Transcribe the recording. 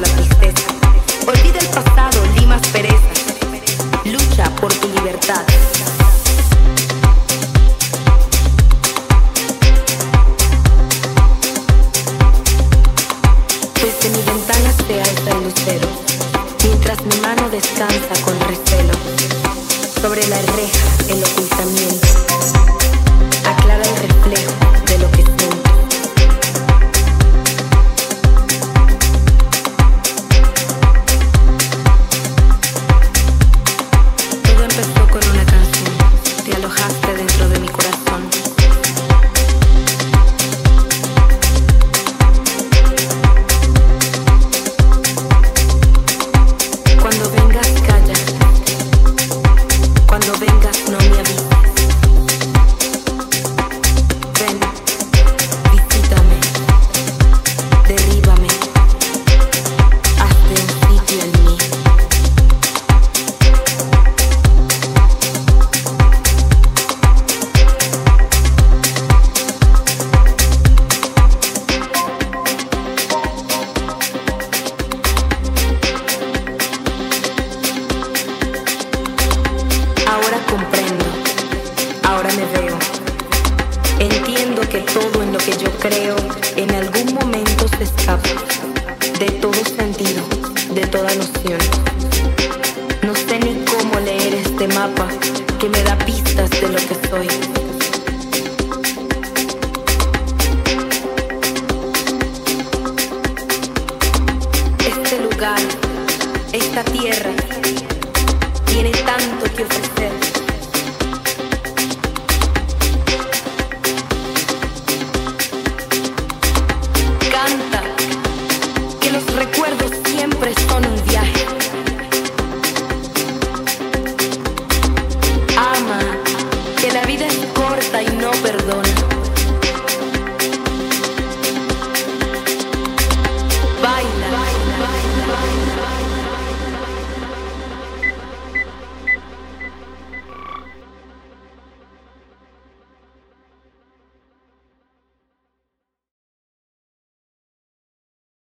la tristeza. Olvida el pasado, limas perezas. Lucha por tu libertad. Desde mi ventana se alza el lucero, mientras mi mano descansa con recelo. Sobre la reja, el oculto.